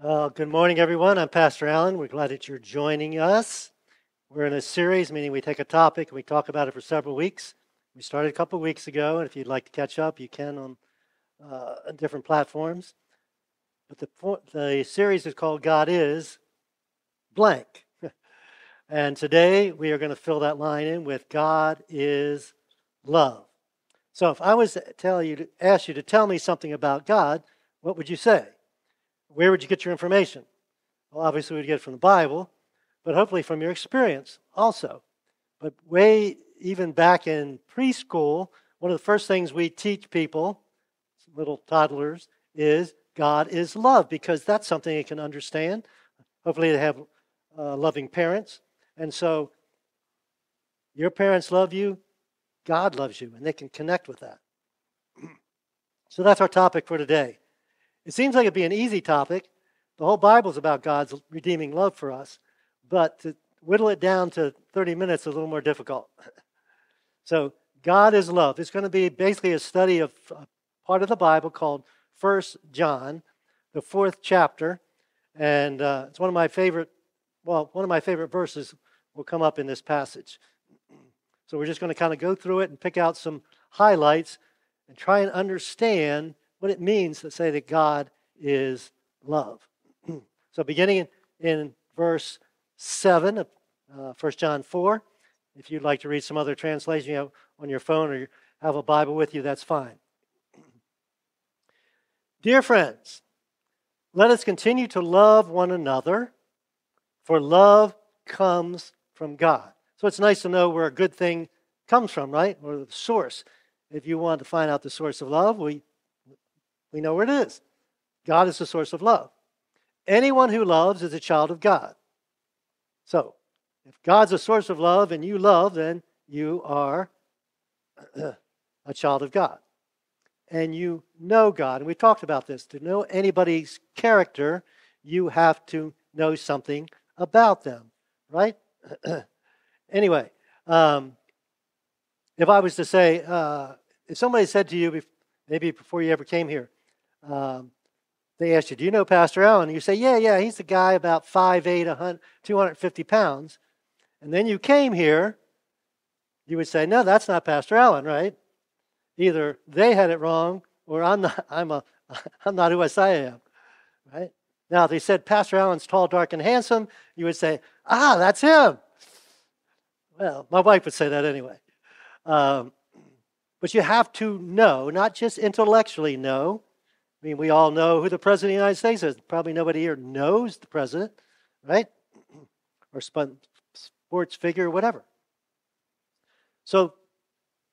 Uh, good morning, everyone. I'm Pastor Allen. We're glad that you're joining us. We're in a series, meaning we take a topic and we talk about it for several weeks. We started a couple weeks ago, and if you'd like to catch up, you can on uh, different platforms. But the, the series is called God is blank. and today we are going to fill that line in with God is love. So if I was to tell you to ask you to tell me something about God, what would you say? Where would you get your information? Well, obviously, we'd get it from the Bible, but hopefully from your experience also. But way even back in preschool, one of the first things we teach people, little toddlers, is God is love because that's something they can understand. Hopefully, they have uh, loving parents. And so, your parents love you, God loves you, and they can connect with that. So, that's our topic for today. It seems like it'd be an easy topic. The whole Bible's about God's redeeming love for us, but to whittle it down to 30 minutes is a little more difficult. so, God is love. It's going to be basically a study of a part of the Bible called First John, the fourth chapter, and uh, it's one of my favorite. Well, one of my favorite verses will come up in this passage. So we're just going to kind of go through it and pick out some highlights and try and understand what it means to say that God is love. so, beginning in, in, verse 7 of uh, 1 John 4, if you'd like to read some other translation you have on your phone or you have a Bible with you, that's fine. Dear friends, let us continue to love one another, for love comes from God. So it's nice to know where a good thing comes from, right? Or the source. If you want to find out the source of love, we we know where it is. God is the source of love. Anyone who loves is a child of God. So, if God's a source of love and you love, then you are a child of God. And you know God. And we talked about this. To know anybody's character, you have to know something about them, right? anyway, um, if I was to say, uh, if somebody said to you, maybe before you ever came here, um, they ask you, Do you know Pastor Allen? You say, Yeah, yeah, he's the guy about 5'8, 250 pounds. And then you came here, you would say, No, that's not Pastor Allen, right? Either they had it wrong or I'm not, I'm, a, I'm not who I say I am, right? Now, if they said Pastor Allen's tall, dark, and handsome, you would say, Ah, that's him. Well, my wife would say that anyway. Um, but you have to know, not just intellectually know, I mean, we all know who the President of the United States is. Probably nobody here knows the President, right? Or sports figure, whatever. So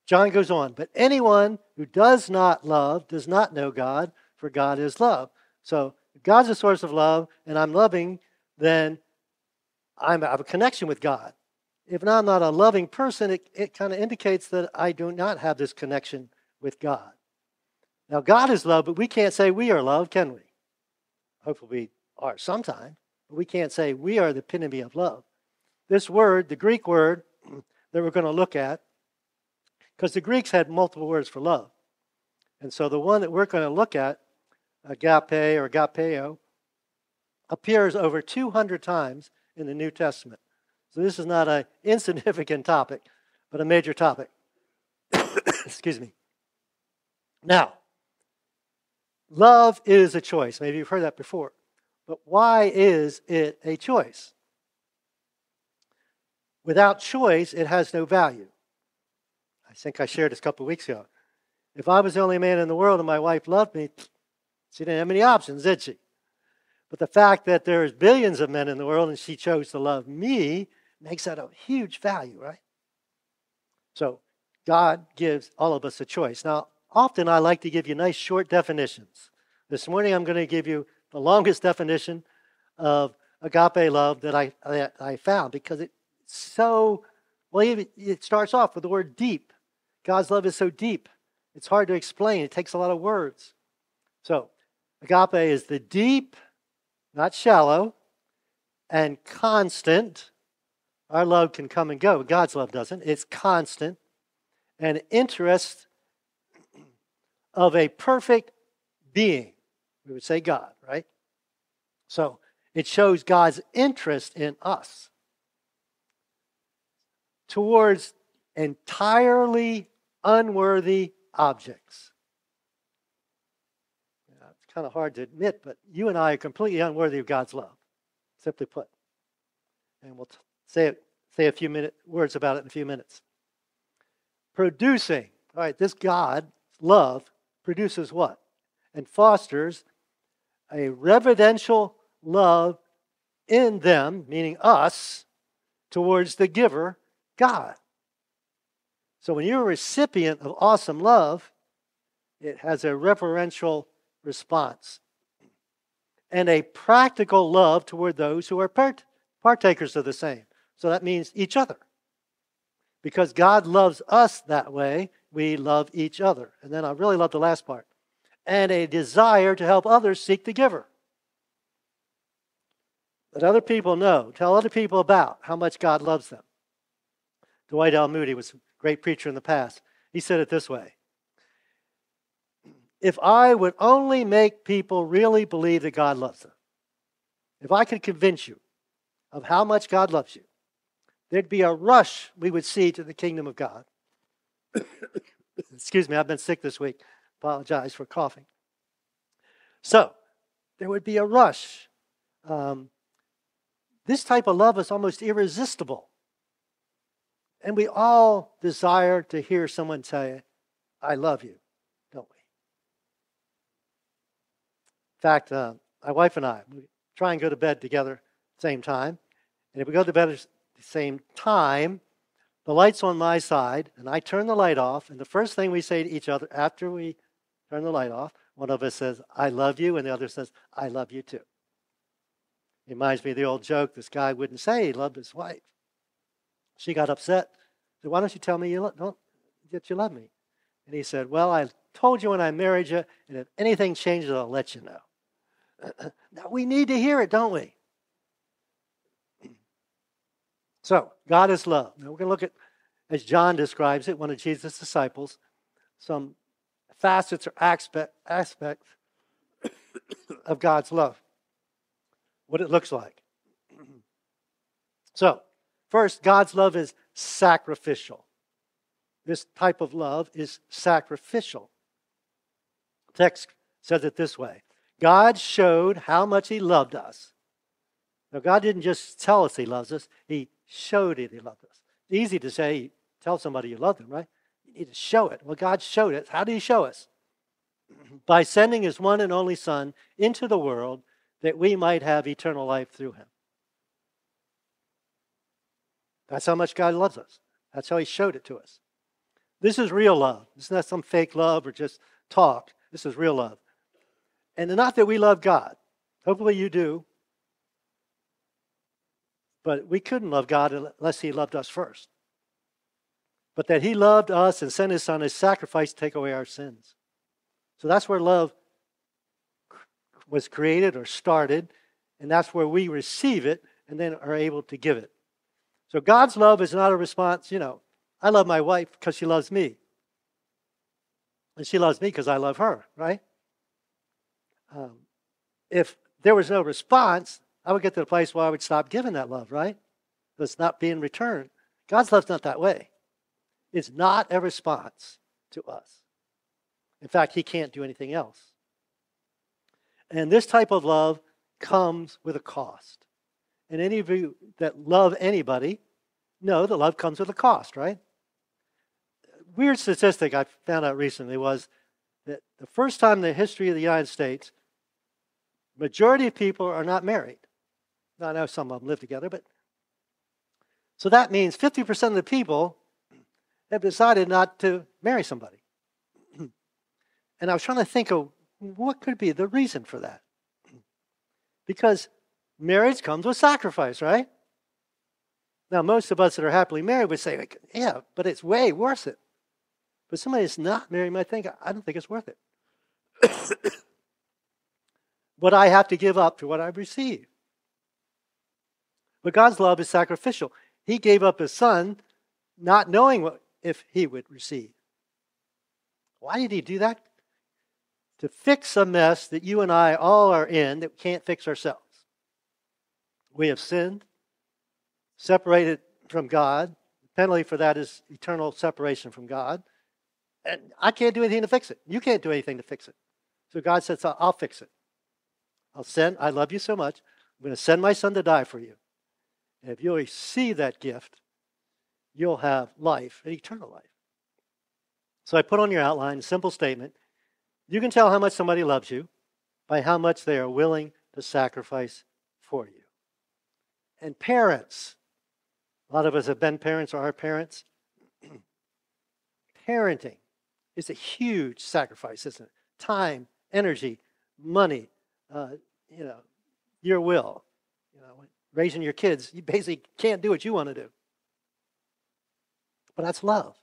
John goes on, but anyone who does not love does not know God, for God is love. So God's a source of love and I'm loving, then I'm, I have a connection with God. If I'm not a loving person, it, it kind of indicates that I do not have this connection with God. Now, God is love, but we can't say we are love, can we? Hopefully, we are sometime, but we can't say we are the epitome of love. This word, the Greek word that we're going to look at, because the Greeks had multiple words for love. And so the one that we're going to look at, agape or agapeo, appears over 200 times in the New Testament. So this is not an insignificant topic, but a major topic. Excuse me. Now, Love is a choice. Maybe you've heard that before. But why is it a choice? Without choice, it has no value. I think I shared this a couple weeks ago. If I was the only man in the world and my wife loved me, she didn't have many options, did she? But the fact that there's billions of men in the world and she chose to love me makes that a huge value, right? So God gives all of us a choice. Now, often I like to give you nice short definitions. This morning I'm going to give you the longest definition of agape love that I, that I found because it's so, well, it starts off with the word deep. God's love is so deep, it's hard to explain. It takes a lot of words. So, agape is the deep, not shallow, and constant. Our love can come and go. God's love doesn't. It's constant and interest of a perfect being. We would say God, right? So it shows God's interest in us towards entirely unworthy objects. Yeah, it's kind of hard to admit, but you and I are completely unworthy of God's love, simply put. And we'll say, it, say a few minute, words about it in a few minutes. Producing. All right, this God, love, produces what? And fosters a reverential love in them, meaning us, towards the giver, God. So when you're a recipient of awesome love, it has a reverential response and a practical love toward those who are part- partakers of the same. So that means each other. Because God loves us that way, we love each other. And then I really love the last part and a desire to help others seek the giver. Let other people know, tell other people about how much God loves them. Dwight L. Moody was a great preacher in the past. He said it this way If I would only make people really believe that God loves them, if I could convince you of how much God loves you, there'd be a rush we would see to the kingdom of God. Excuse me, I've been sick this week. Apologize for coughing. So, there would be a rush. Um, this type of love is almost irresistible. And we all desire to hear someone say, I love you, don't we? In fact, uh, my wife and I, we try and go to bed together same time. And if we go to bed at the same time, the light's on my side, and I turn the light off, and the first thing we say to each other after we turn the light off, one of us says, I love you, and the other says, I love you too. It reminds me of the old joke this guy wouldn't say he loved his wife. She got upset. Said, Why don't you tell me you lo- don't, that you love me? And he said, Well, I told you when I married you, and if anything changes, I'll let you know. now, we need to hear it, don't we? So, God is love. Now, we're going to look at, as John describes it, one of Jesus' disciples, some facets or aspect, aspects of God's love, what it looks like. So, first, God's love is sacrificial. This type of love is sacrificial. text says it this way God showed how much He loved us. Now, God didn't just tell us He loves us, He showed it He loved us. It's easy to say, tell somebody you love them, right? You need to show it. Well, God showed it. How did He show us? By sending His one and only Son into the world that we might have eternal life through Him. That's how much God loves us. That's how He showed it to us. This is real love. It's not some fake love or just talk. This is real love. And not that we love God. Hopefully you do. But we couldn't love God unless He loved us first. But that He loved us and sent His Son as sacrifice to take away our sins. So that's where love was created or started, and that's where we receive it and then are able to give it. So God's love is not a response, you know, I love my wife because she loves me. And she loves me because I love her, right? Um, if there was no response, I would get to the place where I would stop giving that love, right? Because it's not being returned. God's love's not that way. It's not a response to us. In fact, He can't do anything else. And this type of love comes with a cost. And any of you that love anybody know that love comes with a cost, right? Weird statistic I found out recently was that the first time in the history of the United States, majority of people are not married. I know some of them live together, but so that means 50% of the people have decided not to marry somebody. and I was trying to think of what could be the reason for that? Because marriage comes with sacrifice, right? Now, most of us that are happily married would say, like, yeah, but it's way worth it. But somebody that's not married might think, I don't think it's worth it. what I have to give up to what I've received. But God's love is sacrificial. He gave up his son, not knowing what, if he would receive. Why did he do that? to fix a mess that you and I all are in that we can't fix ourselves. We have sinned, separated from God. The penalty for that is eternal separation from God. And I can't do anything to fix it. You can't do anything to fix it. So God says, I'll fix it. I'll send, I love you so much. I'm going to send my son to die for you. And if you'll receive that gift, you'll have life, eternal life. So I put on your outline a simple statement. You can tell how much somebody loves you by how much they are willing to sacrifice for you. And parents, a lot of us have been parents or are parents. Parenting is a huge sacrifice, isn't it? Time, energy, money, uh, you know, your will. You know, raising your kids, you basically can't do what you want to do. But that's love.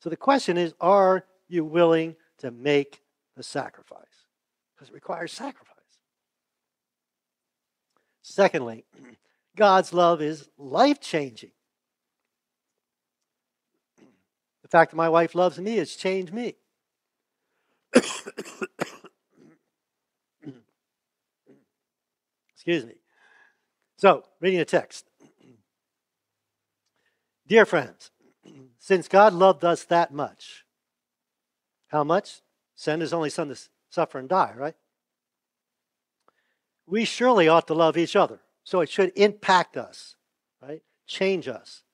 So the question is are you willing to make the sacrifice? Because it requires sacrifice. Secondly, God's love is life changing. The fact that my wife loves me has changed me. Excuse me. So, reading the text. Dear friends, since God loved us that much, how much? Send his only son to suffer and die, right? We surely ought to love each other. So it should impact us, right? Change us.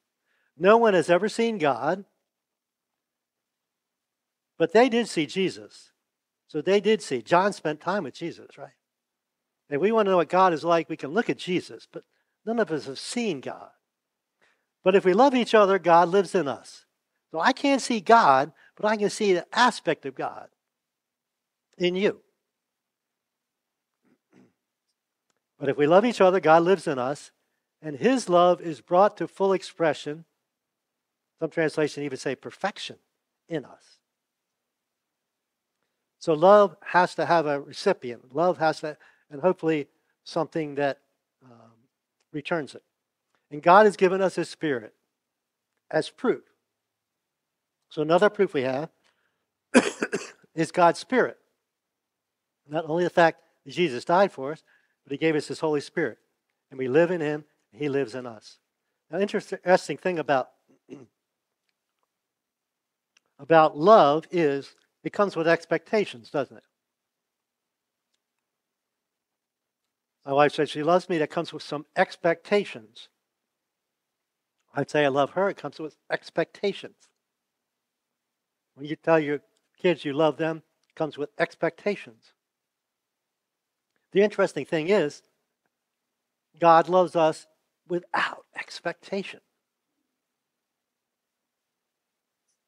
No one has ever seen God, but they did see Jesus. So they did see. John spent time with Jesus, right? And we want to know what God is like, we can look at Jesus, but none of us have seen God. But if we love each other, God lives in us. So I can't see God, but I can see the aspect of God in you. But if we love each other, God lives in us, and His love is brought to full expression. Some translations even say perfection in us. So love has to have a recipient. Love has to and hopefully something that um, returns it. And God has given us His Spirit as proof. So, another proof we have is God's Spirit. Not only the fact that Jesus died for us, but He gave us His Holy Spirit. And we live in Him, and He lives in us. Now, interesting thing about, about love is it comes with expectations, doesn't it? My wife says she loves me. That comes with some expectations. I'd say I love her. It comes with expectations. When you tell your kids you love them, it comes with expectations. The interesting thing is, God loves us without expectation.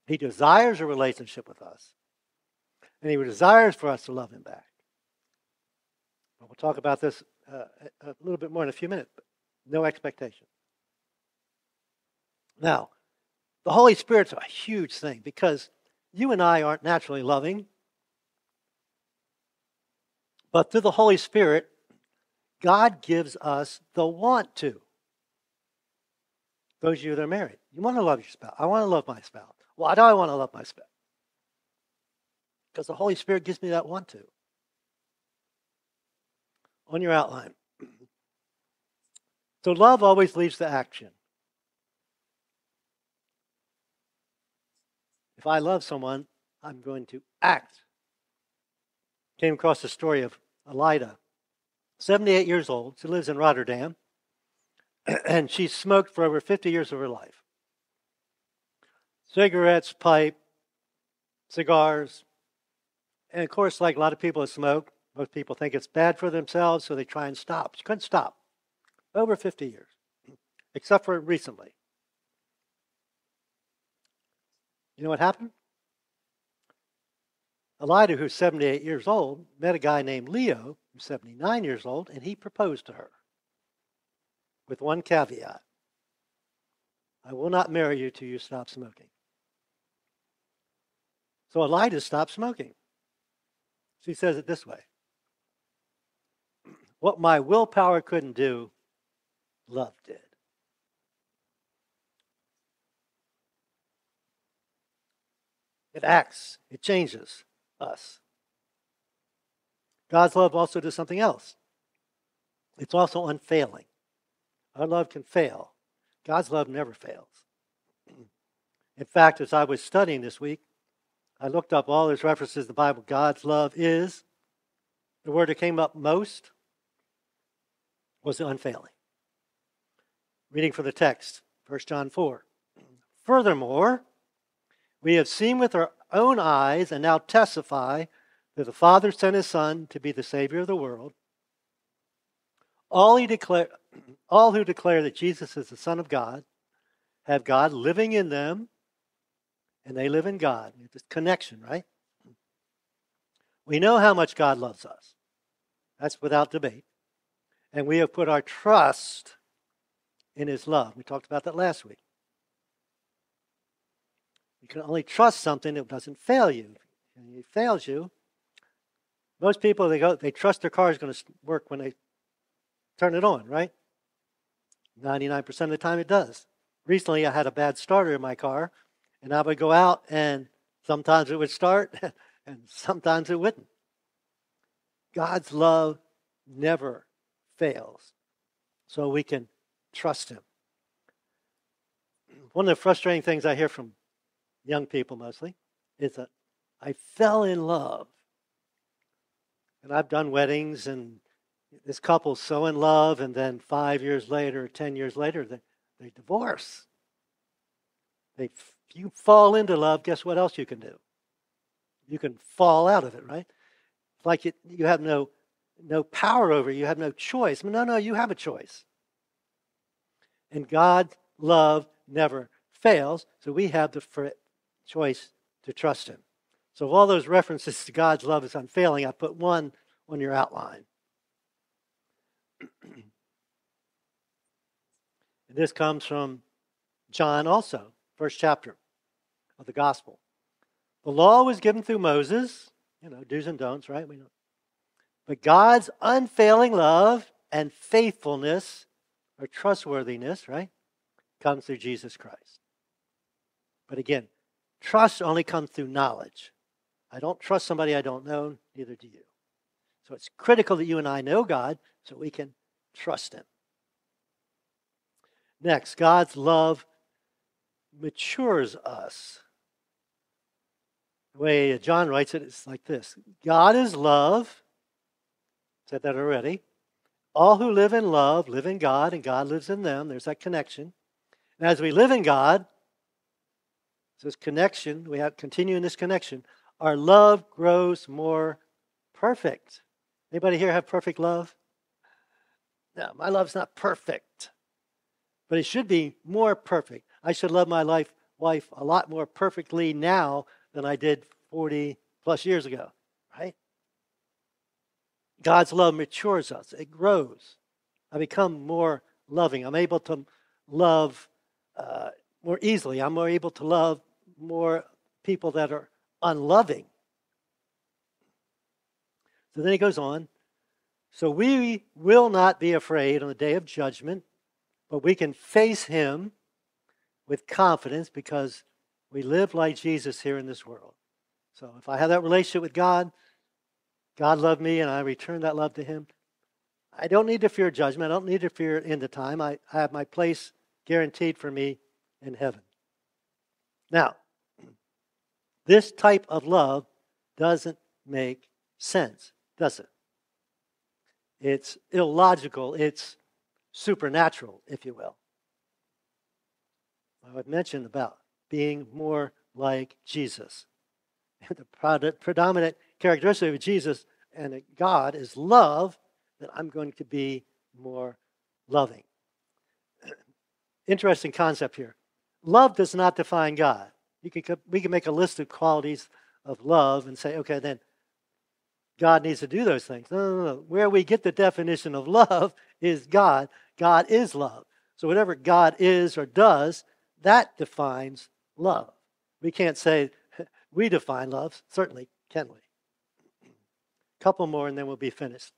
He desires a relationship with us, and He desires for us to love Him back. We'll talk about this uh, a little bit more in a few minutes, but no expectation. Now, the Holy Spirit's a huge thing because you and I aren't naturally loving. But through the Holy Spirit, God gives us the want to. Those of you that are married, you want to love your spouse. I want to love my spouse. Why do I want to love my spouse? Because the Holy Spirit gives me that want to on your outline. So love always leads to action. If I love someone, I'm going to act. Came across the story of Elida, 78 years old. She lives in Rotterdam, and she smoked for over 50 years of her life. Cigarettes, pipe, cigars, and of course, like a lot of people that smoke, most people think it's bad for themselves, so they try and stop. Couldn't stop. Over 50 years, except for recently. You know what happened? Elida, who's 78 years old, met a guy named Leo, who's 79 years old, and he proposed to her with one caveat I will not marry you till you stop smoking. So Elida stopped smoking. She says it this way what my willpower couldn't do, love did. It acts, it changes us. God's love also does something else. It's also unfailing. Our love can fail. God's love never fails. In fact, as I was studying this week, I looked up all those references in the Bible. God's love is. The word that came up most was unfailing. Reading for the text, 1 John 4. Furthermore, we have seen with our own eyes and now testify that the Father sent his Son to be the Savior of the world. All, he declare, all who declare that Jesus is the Son of God have God living in them, and they live in God. It's a connection, right? We know how much God loves us. That's without debate. And we have put our trust in his love. We talked about that last week. You can only trust something that doesn't fail you. And it fails you. Most people they go they trust their car is going to work when they turn it on, right? 99% of the time it does. Recently I had a bad starter in my car and I would go out and sometimes it would start and sometimes it wouldn't. God's love never fails. So we can trust him. One of the frustrating things I hear from young people mostly, is that I fell in love. And I've done weddings, and this couple's so in love, and then five years later, ten years later, they, they divorce. They, if you fall into love, guess what else you can do? You can fall out of it, right? Like it, you have no, no power over. You have no choice. No, no, you have a choice. And God's love never fails, so we have the choice to trust Him. So, of all those references to God's love is unfailing, I put one on your outline. and this comes from John also, first chapter of the gospel. The law was given through Moses, you know, do's and don'ts, right? We know. But God's unfailing love and faithfulness or trustworthiness, right, comes through Jesus Christ. But again, Trust only comes through knowledge. I don't trust somebody I don't know, neither do you. So it's critical that you and I know God so we can trust Him. Next, God's love matures us. The way John writes it is like this God is love. Said that already. All who live in love live in God, and God lives in them. There's that connection. And as we live in God, this connection, we have continue in this connection, our love grows more perfect. Anybody here have perfect love? No, my love's not perfect. But it should be more perfect. I should love my life wife a lot more perfectly now than I did 40 plus years ago? God's love matures us, it grows. I become more loving. I'm able to love uh, more easily. I'm more able to love more people that are unloving. So then he goes on. So we will not be afraid on the day of judgment, but we can face him with confidence because we live like Jesus here in this world. So if I have that relationship with God, God loved me and I return that love to him. I don't need to fear judgment. I don't need to fear end of time. I, I have my place guaranteed for me in heaven. Now, this type of love doesn't make sense, does it? It's illogical, it's supernatural, if you will. I've mentioned about being more like Jesus. the predominant characteristic of Jesus and God is love, that I'm going to be more loving. Interesting concept here. Love does not define God. You can, we can make a list of qualities of love and say, okay, then God needs to do those things. No, no, no. Where we get the definition of love is God. God is love. So whatever God is or does, that defines love. We can't say we define love. Certainly, can we? Couple more and then we'll be finished.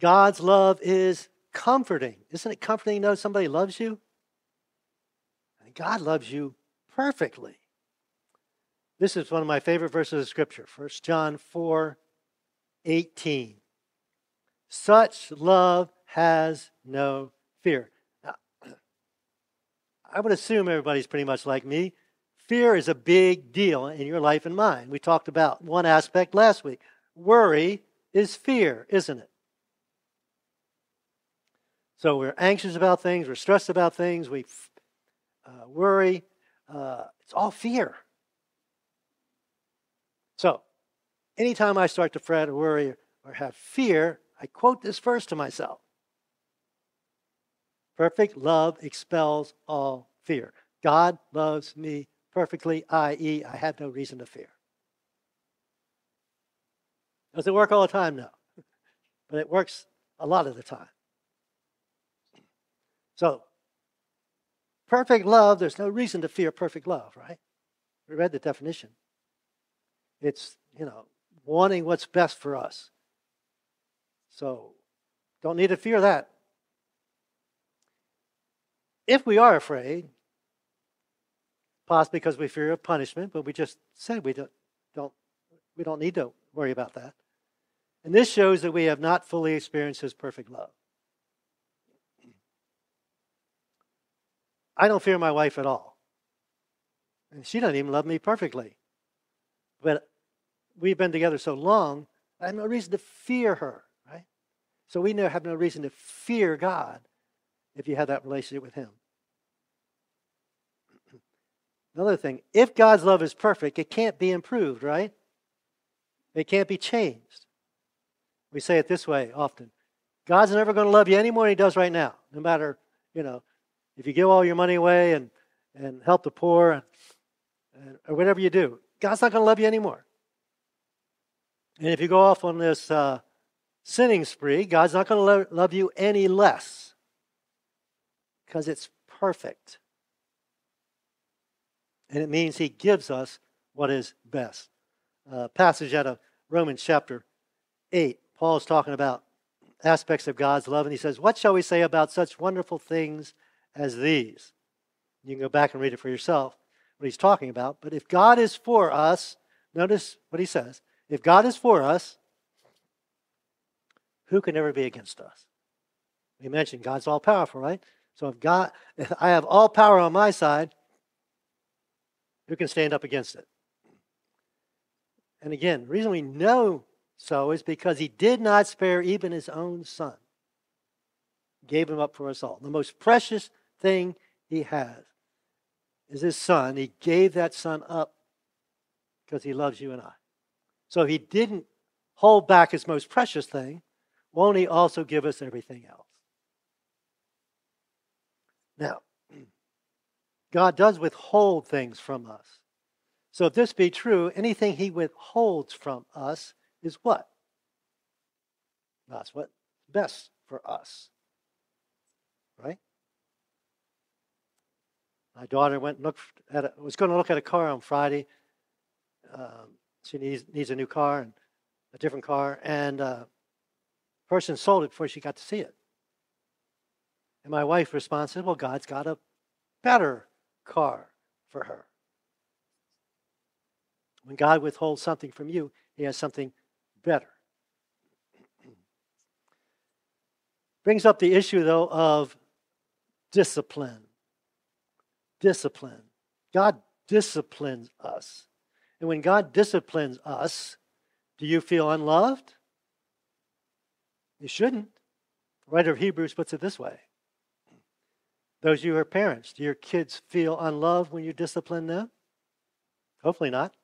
God's love is comforting. Isn't it comforting to know somebody loves you? And God loves you perfectly. This is one of my favorite verses of Scripture, 1 John 4 18. Such love has no fear. Now, I would assume everybody's pretty much like me. Fear is a big deal in your life and mine. We talked about one aspect last week. Worry is fear, isn't it? So we're anxious about things, we're stressed about things, we uh, worry. Uh, it's all fear. So, anytime I start to fret or worry or have fear, I quote this verse to myself Perfect love expels all fear. God loves me perfectly, i.e., I have no reason to fear. Does it work all the time? No. But it works a lot of the time. So, perfect love, there's no reason to fear perfect love, right? We read the definition. It's, you know, wanting what's best for us. So, don't need to fear that. If we are afraid, possibly because we fear of punishment, but we just said we don't, don't we don't need to worry about that. And this shows that we have not fully experienced his perfect love. I don't fear my wife at all. And she doesn't even love me perfectly. But we've been together so long, I have no reason to fear her, right? So we have no reason to fear God if you have that relationship with Him. Another thing, if God's love is perfect, it can't be improved, right? It can't be changed. We say it this way often God's never going to love you any more than He does right now, no matter, you know, if you give all your money away and, and help the poor and, and or whatever you do. God's not going to love you anymore. And if you go off on this uh, sinning spree, God's not going to lo- love you any less because it's perfect. And it means He gives us what is best. Uh, passage out of Romans chapter 8. Paul is talking about aspects of God's love, and he says, What shall we say about such wonderful things as these? You can go back and read it for yourself what he's talking about. But if God is for us, notice what he says if God is for us, who can ever be against us? We mentioned God's all powerful, right? So if God, if I have all power on my side, who can stand up against it? And again, the reason we know so is because he did not spare even his own son. Gave him up for us all. The most precious thing he has is his son. He gave that son up because he loves you and I. So if he didn't hold back his most precious thing. Won't he also give us everything else? Now, God does withhold things from us. So if this be true, anything he withholds from us is what? That's what's best for us. Right? My daughter went and looked at a, was going to look at a car on Friday. Um, she needs needs a new car and a different car, and uh, person sold it before she got to see it. And my wife responded, "Well, God's got a better car for her. When God withholds something from you, He has something better." Brings up the issue, though, of discipline discipline. God disciplines us. And when God disciplines us, do you feel unloved? You shouldn't. The writer of Hebrews puts it this way Those of you who are parents, do your kids feel unloved when you discipline them? Hopefully not.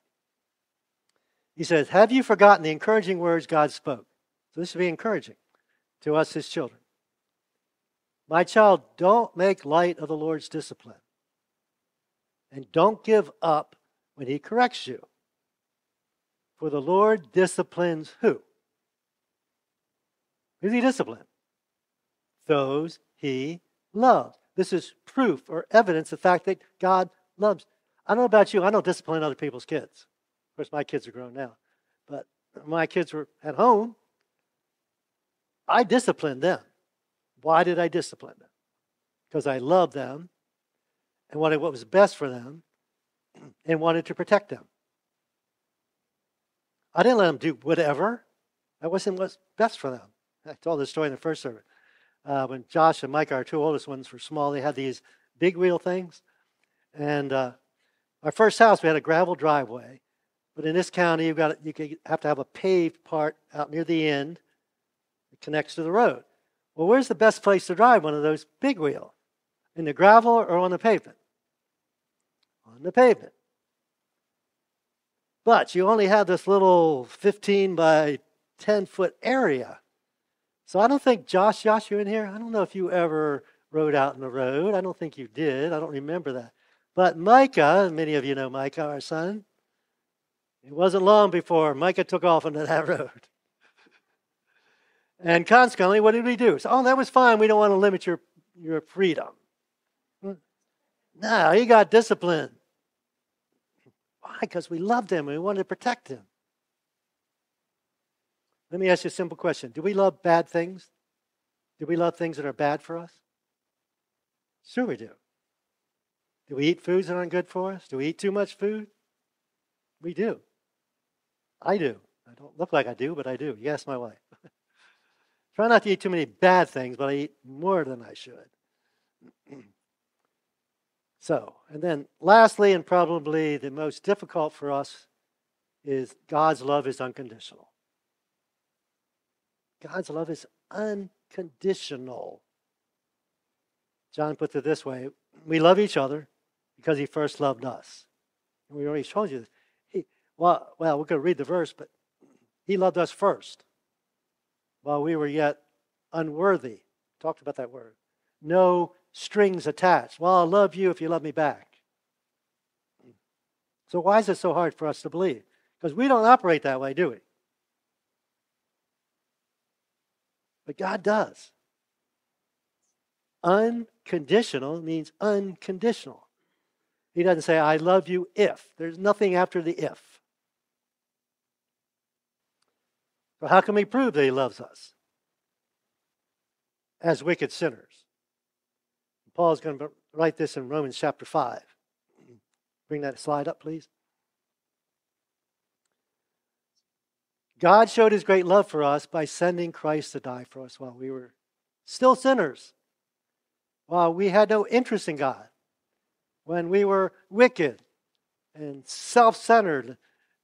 He says, Have you forgotten the encouraging words God spoke? So this should be encouraging to us, his children. My child, don't make light of the Lord's discipline. And don't give up when he corrects you. For the Lord disciplines who? Who's he discipline? Those he loves. This is proof or evidence the fact that God loves. I don't know about you, I don't discipline other people's kids. Of course, my kids are grown now. But my kids were at home, I disciplined them. Why did I discipline them? Because I love them and wanted what was best for them and wanted to protect them. I didn't let them do whatever. That wasn't what's best for them. I told this story in the first service. Uh, when Josh and Mike, our two oldest ones, were small, they had these big wheel things. And uh, our first house, we had a gravel driveway. But in this county, you've got you have to have a paved part out near the end. that connects to the road. Well, where's the best place to drive one of those big wheel? In the gravel or on the pavement? On the pavement. But you only have this little 15 by 10 foot area. So I don't think Josh, Josh, you in here? I don't know if you ever rode out in the road. I don't think you did. I don't remember that. But Micah, many of you know Micah, our son, it wasn't long before Micah took off onto that road. and consequently, what did we do? So, oh, that was fine. We don't want to limit your, your freedom. Hmm. No, he got disciplined. Why? Because we loved him we wanted to protect him. Let me ask you a simple question Do we love bad things? Do we love things that are bad for us? Sure, we do. Do we eat foods that aren't good for us? Do we eat too much food? We do. I do. I don't look like I do, but I do. Yes, my wife. Try not to eat too many bad things, but I eat more than I should. so, and then lastly, and probably the most difficult for us, is God's love is unconditional. God's love is unconditional. John puts it this way We love each other because he first loved us. We already told you this. He, well, well, we're going to read the verse, but he loved us first while we were yet unworthy. Talked about that word. No strings attached. Well, I'll love you if you love me back. So, why is it so hard for us to believe? Because we don't operate that way, do we? But God does. Unconditional means unconditional. He doesn't say, I love you if. There's nothing after the if. So, how can we prove that He loves us? As wicked sinners. Paul's going to write this in Romans chapter 5. Bring that slide up, please. God showed his great love for us by sending Christ to die for us while we were still sinners, while we had no interest in God, when we were wicked and self centered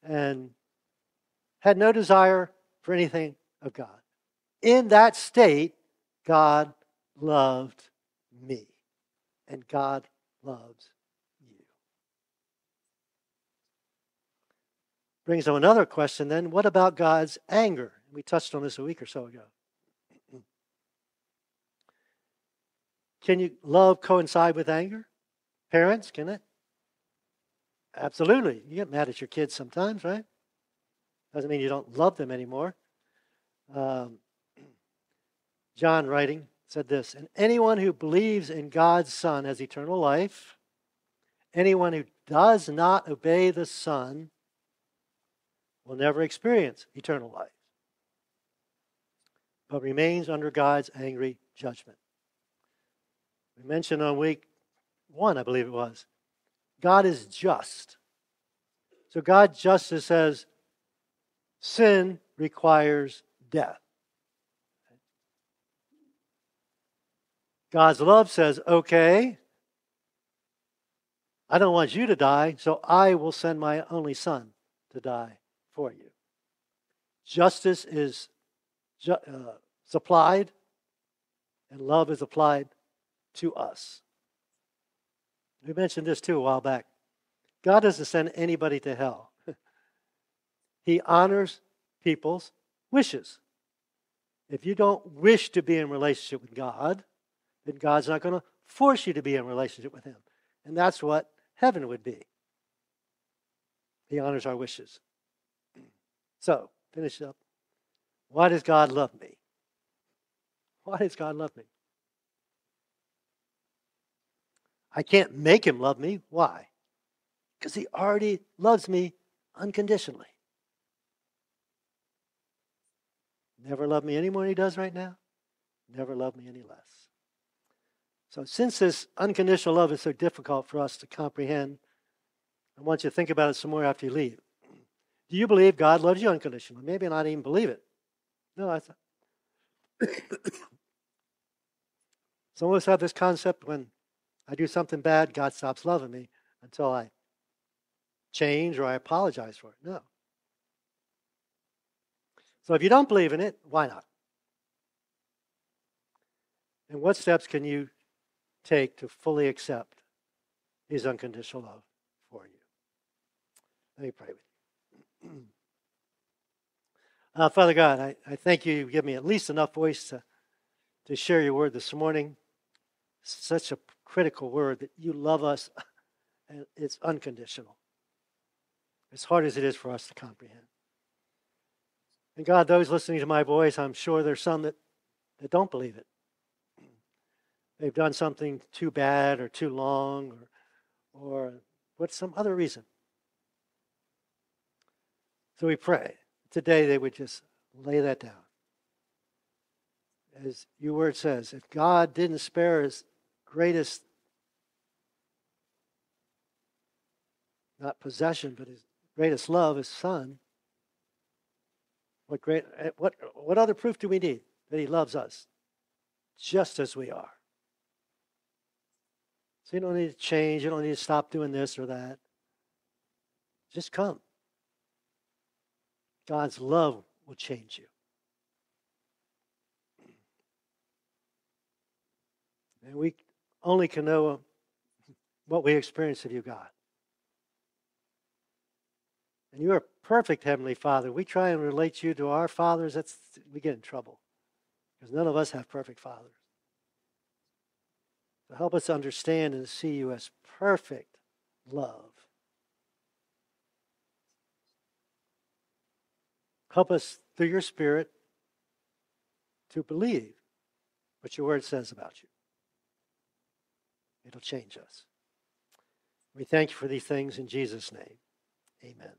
and had no desire for anything of God. In that state, God loved me, and God loves Brings up another question then what about God's anger? We touched on this a week or so ago. Can you love coincide with anger? Parents, can it? Absolutely. You get mad at your kids sometimes, right? Doesn't mean you don't love them anymore. Um, John, writing, said this And anyone who believes in God's Son has eternal life. Anyone who does not obey the Son will never experience eternal life, but remains under God's angry judgment. We mentioned on week one, I believe it was, God is just. So God's justice says sin requires death. God's love says, okay, I don't want you to die, so I will send my only son to die for you. Justice is ju- uh, supplied, and love is applied to us. We mentioned this too a while back. God doesn't send anybody to hell, He honors people's wishes. If you don't wish to be in relationship with God, then God's not going to force you to be in relationship with Him. And that's what heaven would be. He honors our wishes. So, finish up. Why does God love me? Why does God love me? I can't make him love me. Why? Because he already loves me unconditionally. Never loved me any more than he does right now. Never loved me any less. So, since this unconditional love is so difficult for us to comprehend, I want you to think about it some more after you leave. Do you believe God loves you unconditionally? Maybe not even believe it. No, thought. Some of us have this concept when I do something bad, God stops loving me until I change or I apologize for it. No. So if you don't believe in it, why not? And what steps can you take to fully accept his unconditional love for you? Let me pray with you. Uh, Father God, I, I thank you. You give me at least enough voice to, to share your word this morning. Such a critical word that you love us, and it's unconditional. As hard as it is for us to comprehend. And God, those listening to my voice, I'm sure there's some that, that don't believe it. They've done something too bad or too long or, or what's some other reason. So we pray today they would just lay that down. As your word says, if God didn't spare his greatest, not possession, but his greatest love, his son, what great eh, what what other proof do we need that he loves us just as we are? So you don't need to change, you don't need to stop doing this or that. Just come. God's love will change you. And we only can know what we experience of you, God. And you are perfect, Heavenly Father. We try and relate you to our fathers, that's we get in trouble. Because none of us have perfect fathers. So help us understand and see you as perfect love. Help us through your Spirit to believe what your word says about you. It'll change us. We thank you for these things in Jesus' name. Amen.